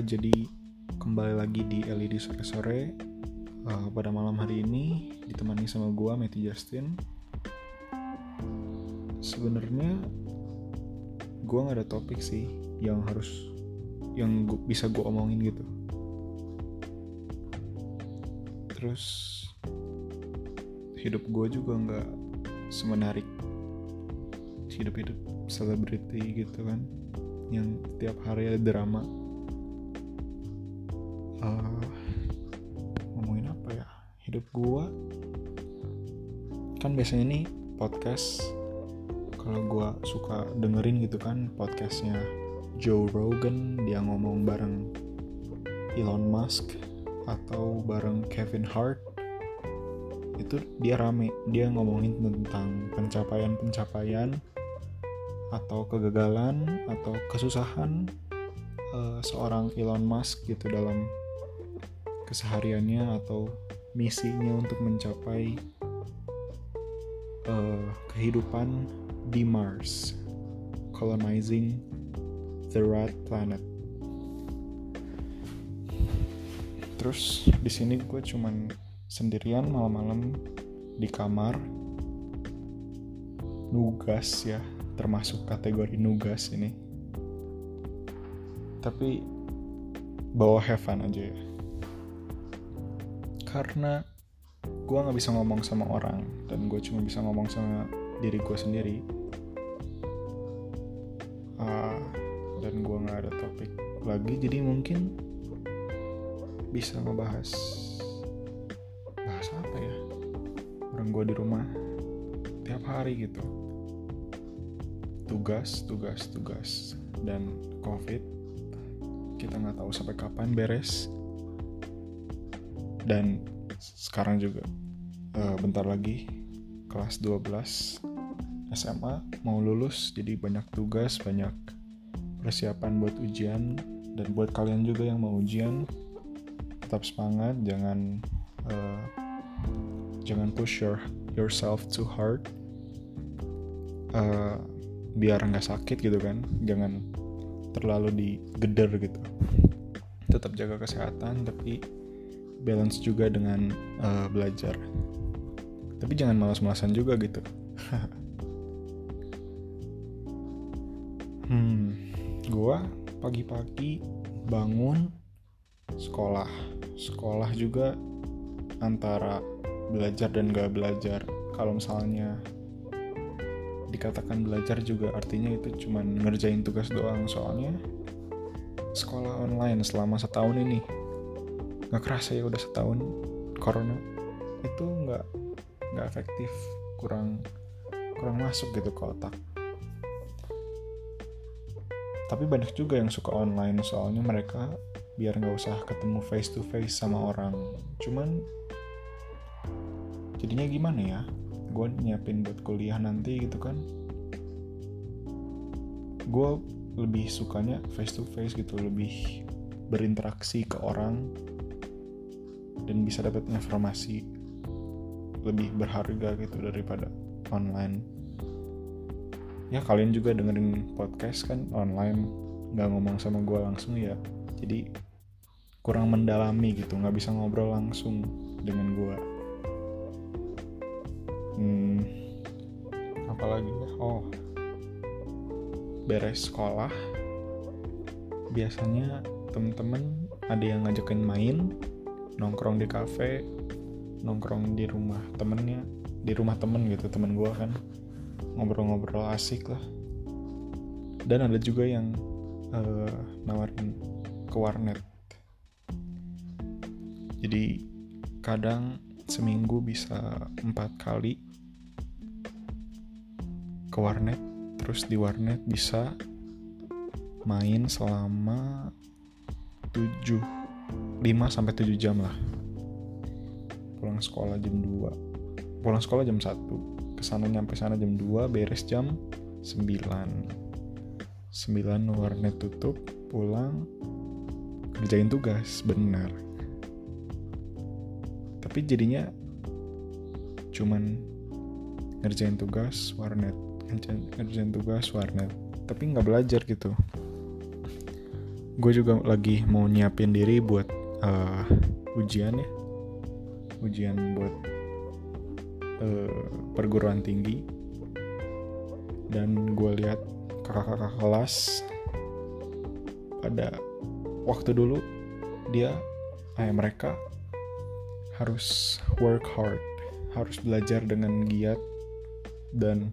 jadi kembali lagi di LED sore-sore uh, pada malam hari ini ditemani sama gua Matthew Justin. Sebenarnya gua nggak ada topik sih yang harus yang gua, bisa gua omongin gitu. Terus hidup gue juga nggak semenarik hidup-hidup selebriti gitu kan yang tiap hari ada drama uh, ngomongin apa ya? Hidup gua. Kan biasanya nih podcast kalau gua suka dengerin gitu kan podcastnya Joe Rogan dia ngomong bareng Elon Musk atau bareng Kevin Hart. Itu dia rame dia ngomongin tentang pencapaian-pencapaian atau kegagalan atau kesusahan uh, seorang Elon Musk gitu dalam kesehariannya atau misinya untuk mencapai uh, kehidupan di Mars, colonizing the red planet. Terus di sini gue cuman sendirian malam-malam di kamar. Nugas ya termasuk kategori nugas ini. Tapi bawa have fun aja ya karena gue nggak bisa ngomong sama orang dan gue cuma bisa ngomong sama diri gue sendiri. Uh, dan gue nggak ada topik lagi jadi mungkin bisa ngebahas bahas apa ya? Orang gue di rumah tiap hari gitu. Tugas tugas tugas dan covid kita nggak tahu sampai kapan beres dan sekarang juga uh, bentar lagi kelas 12 SMA mau lulus jadi banyak tugas banyak persiapan buat ujian dan buat kalian juga yang mau ujian tetap semangat jangan uh, jangan push your yourself too hard uh, biar nggak sakit gitu kan jangan terlalu digeder gitu. Tetap jaga kesehatan tapi balance juga dengan uh, belajar. Tapi jangan malas-malasan juga gitu. Hmm gua pagi-pagi bangun sekolah. Sekolah juga antara belajar dan gak belajar. Kalau misalnya dikatakan belajar juga artinya itu cuma ngerjain tugas doang. Soalnya sekolah online selama setahun ini nggak kerasa ya udah setahun corona. Itu nggak nggak efektif kurang kurang masuk gitu ke otak. Tapi banyak juga yang suka online soalnya mereka biar nggak usah ketemu face to face sama orang. Cuman jadinya gimana ya? Gue nyiapin buat kuliah nanti gitu kan. Gue lebih sukanya face to face gitu lebih berinteraksi ke orang dan bisa dapat informasi lebih berharga gitu daripada online. Ya kalian juga dengerin podcast kan online. Nggak ngomong sama gue langsung ya. Jadi kurang mendalami gitu. Nggak bisa ngobrol langsung dengan gue hmm, apalagi ya? Oh. Beres sekolah. Biasanya temen-temen ada yang ngajakin main nongkrong di kafe nongkrong di rumah temennya di rumah temen gitu temen gue kan. Ngobrol-ngobrol asik lah. Dan ada juga yang uh, nawarin ke warnet. Jadi kadang seminggu bisa empat kali ke warnet. Terus di warnet bisa main selama 7 5 sampai 7 jam lah. Pulang sekolah jam 2 pulang sekolah jam 1 ke sana nyampe sana jam 2 beres jam 9 9 warnet tutup pulang. Kerjain tugas benar tapi jadinya cuman ngerjain tugas warnet ngerjain, tugas warnet. Tapi nggak belajar gitu. Gue juga lagi mau nyiapin diri buat uh, ujian ya. Ujian buat uh, perguruan tinggi. Dan gue lihat kakak-kakak kelas pada waktu dulu dia kayak mereka harus work hard harus belajar dengan giat dan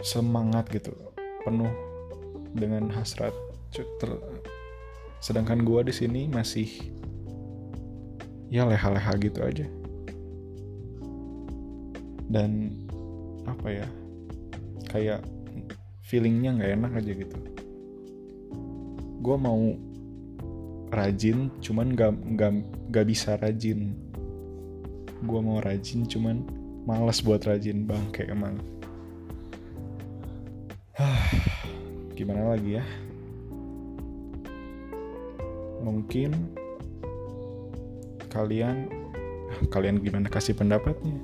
semangat gitu penuh dengan hasrat sedangkan gue di sini masih ya leha-leha gitu aja. Dan apa ya kayak feelingnya nggak enak aja gitu. Gue mau rajin cuman gak, gak, gak bisa rajin. Gue mau rajin cuman males buat rajin bang kayak emang. Gimana lagi ya mungkin kalian kalian gimana kasih pendapatnya?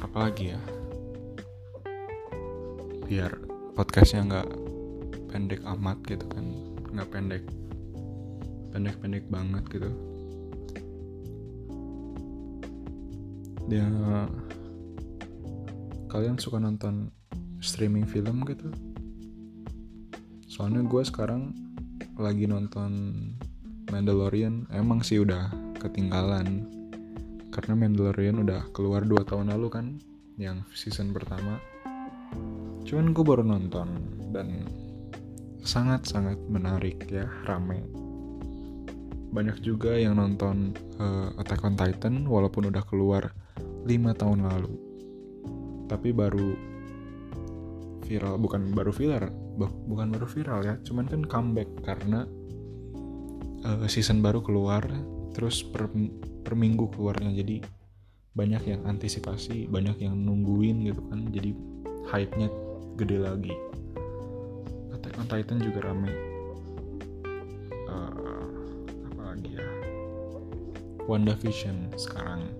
Apalagi ya? Biar podcastnya nggak pendek amat gitu kan. Nggak pendek. Pendek-pendek banget gitu. Dia kalian suka nonton streaming film gitu soalnya gue sekarang lagi nonton Mandalorian. Emang sih udah ketinggalan. Karena Mandalorian udah keluar 2 tahun lalu kan yang season pertama. Cuman gue baru nonton dan sangat-sangat menarik ya rame. Banyak juga yang nonton uh, Attack on Titan walaupun udah keluar 5 tahun lalu. Tapi baru viral bukan baru viral bukan baru viral ya cuman kan comeback karena uh, season baru keluar terus per, per minggu keluarnya. Jadi banyak yang antisipasi banyak yang nungguin gitu kan. Jadi hype-nya gede lagi. Attack on Titan juga rame. Uh, apa lagi ya? WandaVision sekarang.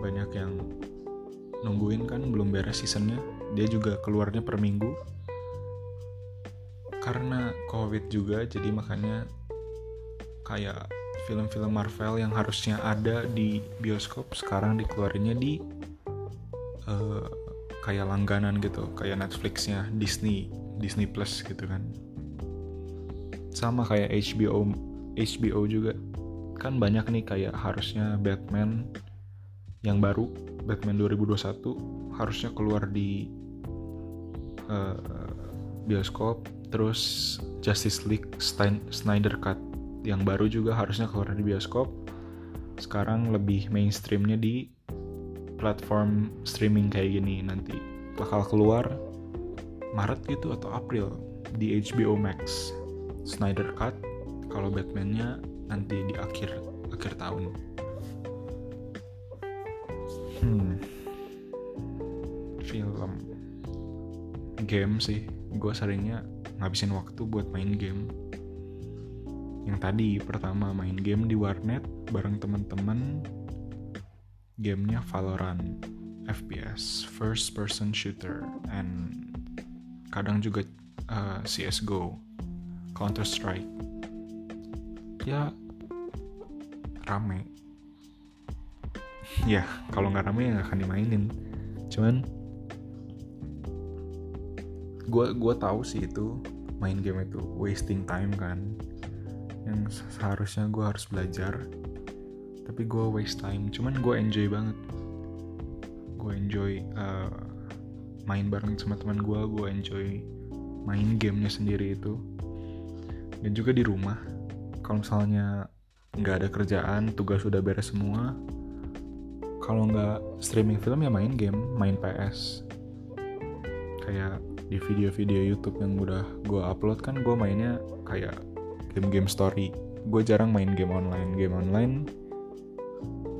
Banyak yang nungguin kan belum beres seasonnya. Dia juga keluarnya per minggu karena covid juga jadi makanya kayak film-film Marvel yang harusnya ada di bioskop sekarang dikeluarinnya di uh, kayak langganan gitu kayak Netflixnya Disney Disney Plus gitu kan. Sama kayak HBO HBO juga. Kan banyak nih kayak harusnya Batman yang baru Batman 2021 harusnya keluar di uh, bioskop terus Justice League Stein, Snyder Cut yang baru juga harusnya keluar di bioskop. Sekarang lebih mainstreamnya di platform streaming kayak gini. Nanti bakal keluar Maret gitu atau April di HBO Max. Snyder Cut kalau Batman-nya nanti di akhir akhir tahun. Hmm. Film. Game sih. Gue seringnya ngabisin waktu buat main game yang tadi pertama main game di warnet bareng teman-teman gamenya Valorant FPS first person shooter and kadang juga uh, eh, CSGO, Counter Strike. Ya rame. ya kalau nggak rame ya nggak akan dimainin. Cuman gue gue tahu sih itu main game itu wasting time kan. Yang seharusnya gue harus belajar, tapi gue waste time. Cuman gue enjoy banget. Gue enjoy uh, main bareng sama teman gue gue enjoy main gamenya sendiri itu dan juga di rumah kalau misalnya nggak ada kerjaan tugas sudah beres semua kalau nggak streaming film ya main game main PS kayak di video-video YouTube yang udah gue upload kan gue mainnya kayak game-game story. Gue jarang main game online. Game online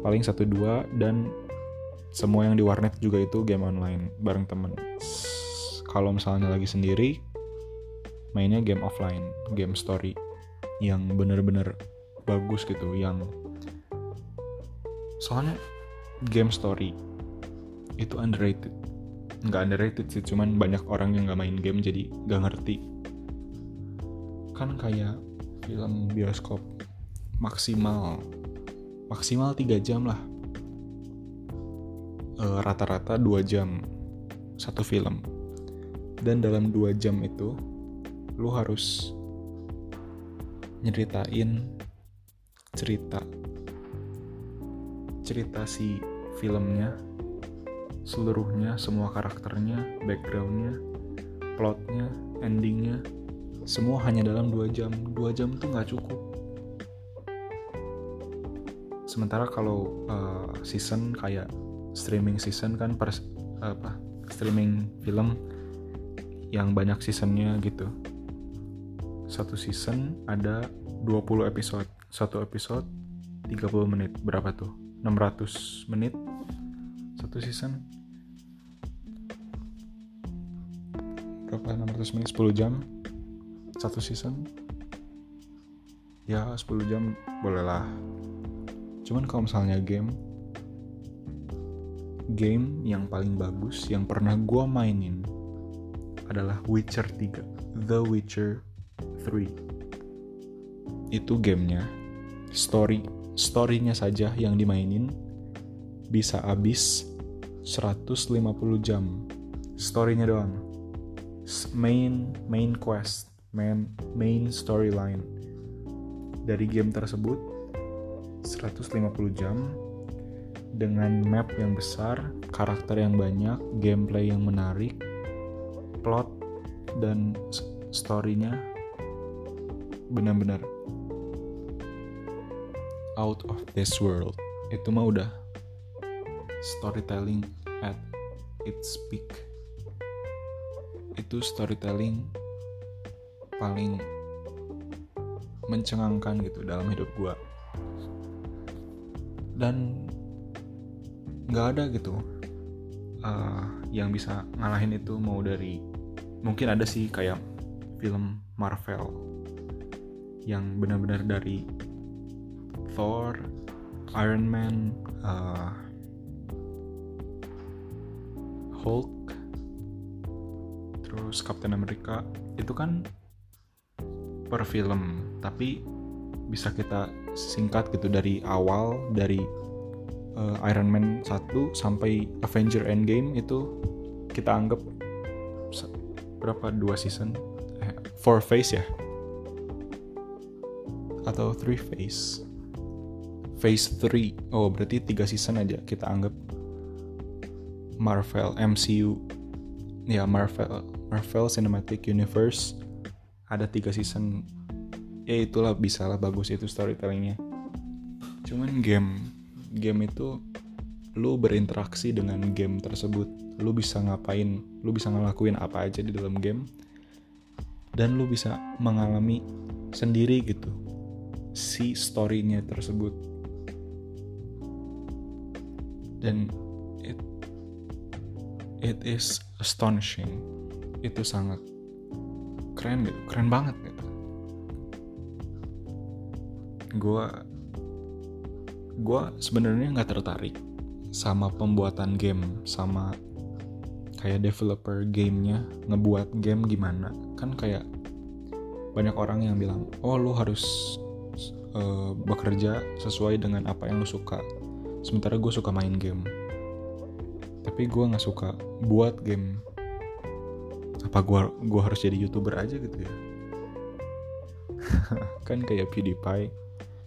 paling satu dua dan semua yang di warnet juga itu game online bareng temen. Kalau misalnya lagi sendiri mainnya game offline game story yang bener-bener bagus gitu yang soalnya game story itu underrated nggak underrated sih cuman banyak orang yang nggak main game jadi nggak ngerti. Kan kayak film bioskop maksimal maksimal 3 jam lah. E, rata-rata 2 jam satu film. Dan dalam 2 jam itu lu harus nyeritain cerita. Cerita si filmnya seluruhnya semua karakternya backgroundnya plotnya endingnya semua hanya dalam dua jam. Dua jam tuh nggak cukup. Sementara kalau uh, season kayak streaming season kan per apa streaming film yang banyak seasonnya gitu. Satu season ada 20 episode. Satu episode 30 menit. Berapa tuh? 600 menit satu season berapa 600 menit 10 jam. Satu season. Ya 10 jam bolehlah. Cuman kalau misalnya game game yang paling bagus yang pernah gue mainin adalah Witcher 3 The Witcher 3 itu gamenya. Story storynya saja yang dimainin. Bisa habis 150 jam. Storynya doang main main quest main, main storyline dari game tersebut 150 jam dengan map yang besar, karakter yang banyak, gameplay yang menarik, plot dan storynya benar-benar out of this world. Itu mah udah storytelling at its peak. Itu storytelling paling mencengangkan gitu dalam hidup gue dan nggak ada gitu uh, yang bisa ngalahin itu mau dari mungkin ada sih kayak film Marvel yang benar-benar dari Thor, Iron Man, uh, terus Captain America itu kan per film tapi bisa kita singkat gitu dari awal dari uh, Iron Man 1 sampai Avenger Endgame itu kita anggap berapa dua season? Eh, four phase ya? Atau three phase? Phase 3 oh berarti tiga season aja kita anggap Marvel MCU ya Marvel Marvel Cinematic Universe. Ada tiga season. Ya itulah bisa lah bagus itu storytellingnya. Cuman game game itu lu berinteraksi dengan game tersebut. Lu bisa ngapain lu bisa ngelakuin apa aja di dalam game. Dan lu bisa mengalami sendiri gitu si storynya tersebut. Dan it it is astonishing itu sangat keren gitu keren banget gitu. Gue gue sebenarnya nggak tertarik sama pembuatan game sama kayak developer gamenya ngebuat game gimana. Kan kayak banyak orang yang bilang oh lu harus uh, bekerja sesuai dengan apa yang lu suka. Sementara gue suka main game. Tapi gue nggak suka buat game apa gua gua harus jadi youtuber aja gitu ya? Kan kayak PewDiePie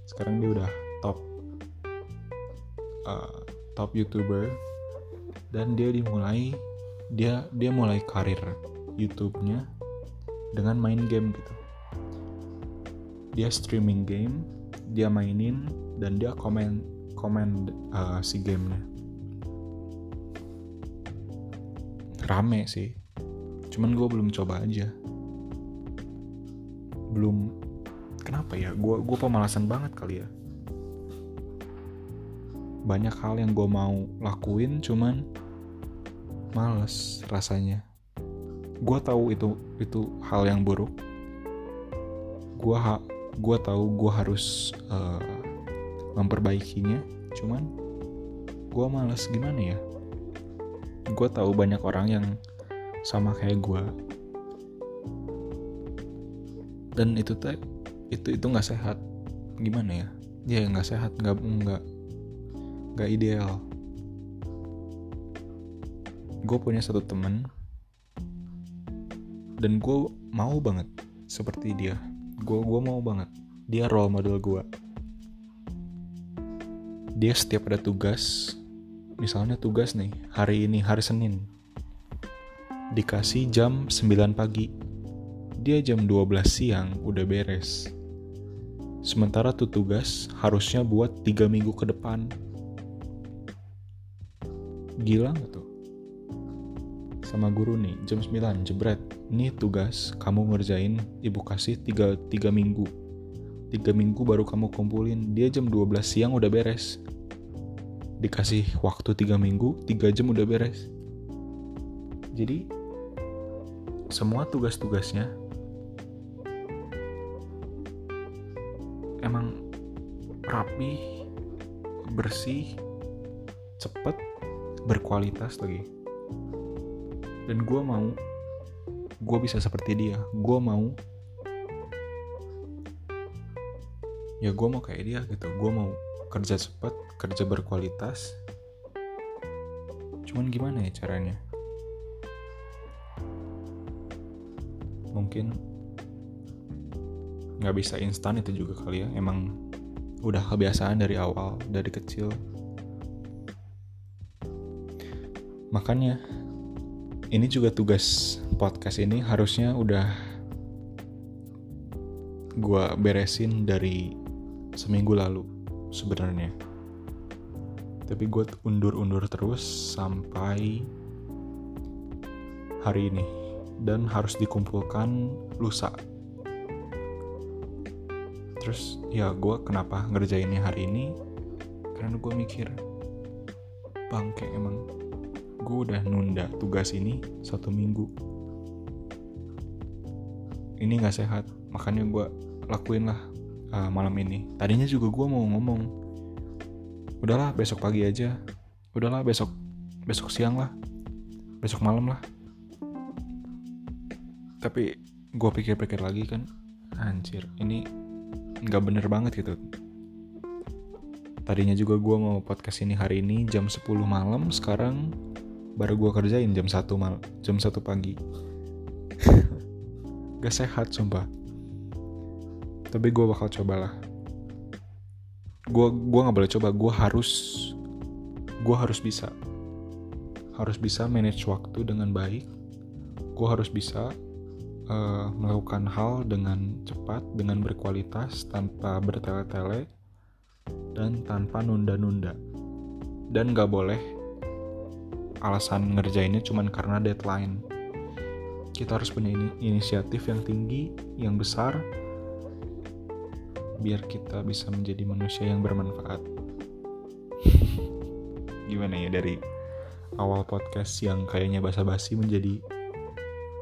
sekarang dia udah top uh, top youtuber. Dan dia dimulai dia dia mulai karir YouTube-nya dengan main game gitu. Dia streaming game dia mainin dan dia komen komen uh, si gamenya. Rame sih cuman gue belum coba aja. Belum. Kenapa ya? Gue gue pemalasan banget kali ya. Banyak hal yang gue mau lakuin cuman males rasanya. Gue tahu itu itu hal yang buruk. Gue ha gue tahu gue harus uh, memperbaikinya cuman gue males gimana ya? Gue tahu banyak orang yang sama kayak gue dan itu teh itu itu nggak sehat. Gimana ya? Ya nggak sehat nggak nggak nggak ideal. Gue punya satu temen dan gue mau banget seperti dia. Gue gue mau banget. Dia role model gue dia setiap ada tugas misalnya tugas nih hari ini hari Senin dikasih jam 9 pagi. Dia jam 12 siang udah beres. Sementara tuh tugas harusnya buat 3 minggu ke depan. Gila gak tuh? Sama guru nih jam 9 jebret. Ini tugas kamu ngerjain ibu kasih 3, 3 minggu. 3 minggu baru kamu kumpulin. Dia jam 12 siang udah beres. Dikasih waktu 3 minggu 3 jam udah beres. Jadi semua tugas-tugasnya emang rapi, bersih, cepet, berkualitas lagi. Dan gue mau, gue bisa seperti dia. Gue mau, ya gue mau kayak dia gitu. Gue mau kerja cepet, kerja berkualitas. Cuman gimana ya caranya? Mungkin nggak bisa instan itu juga kali ya. Emang udah kebiasaan dari awal dari kecil. Makanya ini juga tugas podcast ini harusnya udah gue beresin dari seminggu lalu sebenarnya. Tapi gue undur-undur terus sampai hari ini dan harus dikumpulkan lusa. Terus ya gue kenapa ngerjainnya hari ini? Karena gue mikir bangke emang gue udah nunda tugas ini satu minggu. Ini nggak sehat makanya gue lakuin lah uh, malam ini. Tadinya juga gue mau ngomong udahlah besok pagi aja. Udahlah besok besok siang lah. Besok malam lah tapi gue pikir-pikir lagi kan anjir ini nggak bener banget gitu. Tadinya juga gue mau podcast ini hari ini jam 10 malam sekarang baru gue kerjain jam 1 mal jam 1 pagi. Gak sehat sumpah. Tapi gue bakal cobalah. Gue gue nggak boleh coba gue harus gue harus bisa. Harus bisa manage waktu dengan baik. Gue harus bisa uh, melakukan hal dengan cepat, dengan berkualitas, tanpa bertele-tele, dan tanpa nunda-nunda. Dan gak boleh alasan ngerjainnya cuma karena deadline. Kita harus punya ini, inisiatif yang tinggi, yang besar, biar kita bisa menjadi manusia yang bermanfaat. Gimana ya dari awal podcast yang kayaknya basa-basi menjadi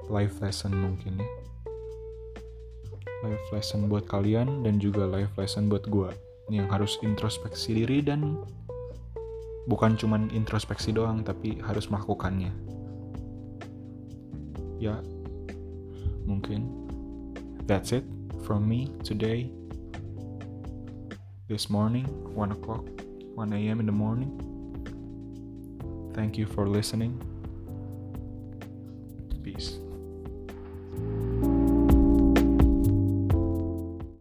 life lesson mungkin ya. Life lesson buat kalian dan juga life lesson buat gue yang harus introspeksi diri dan bukan cuman introspeksi doang tapi harus melakukannya. Ya mungkin. That's it from me today. This morning 1 o'clock 1 a.m. in the morning. Thank you for listening. Peace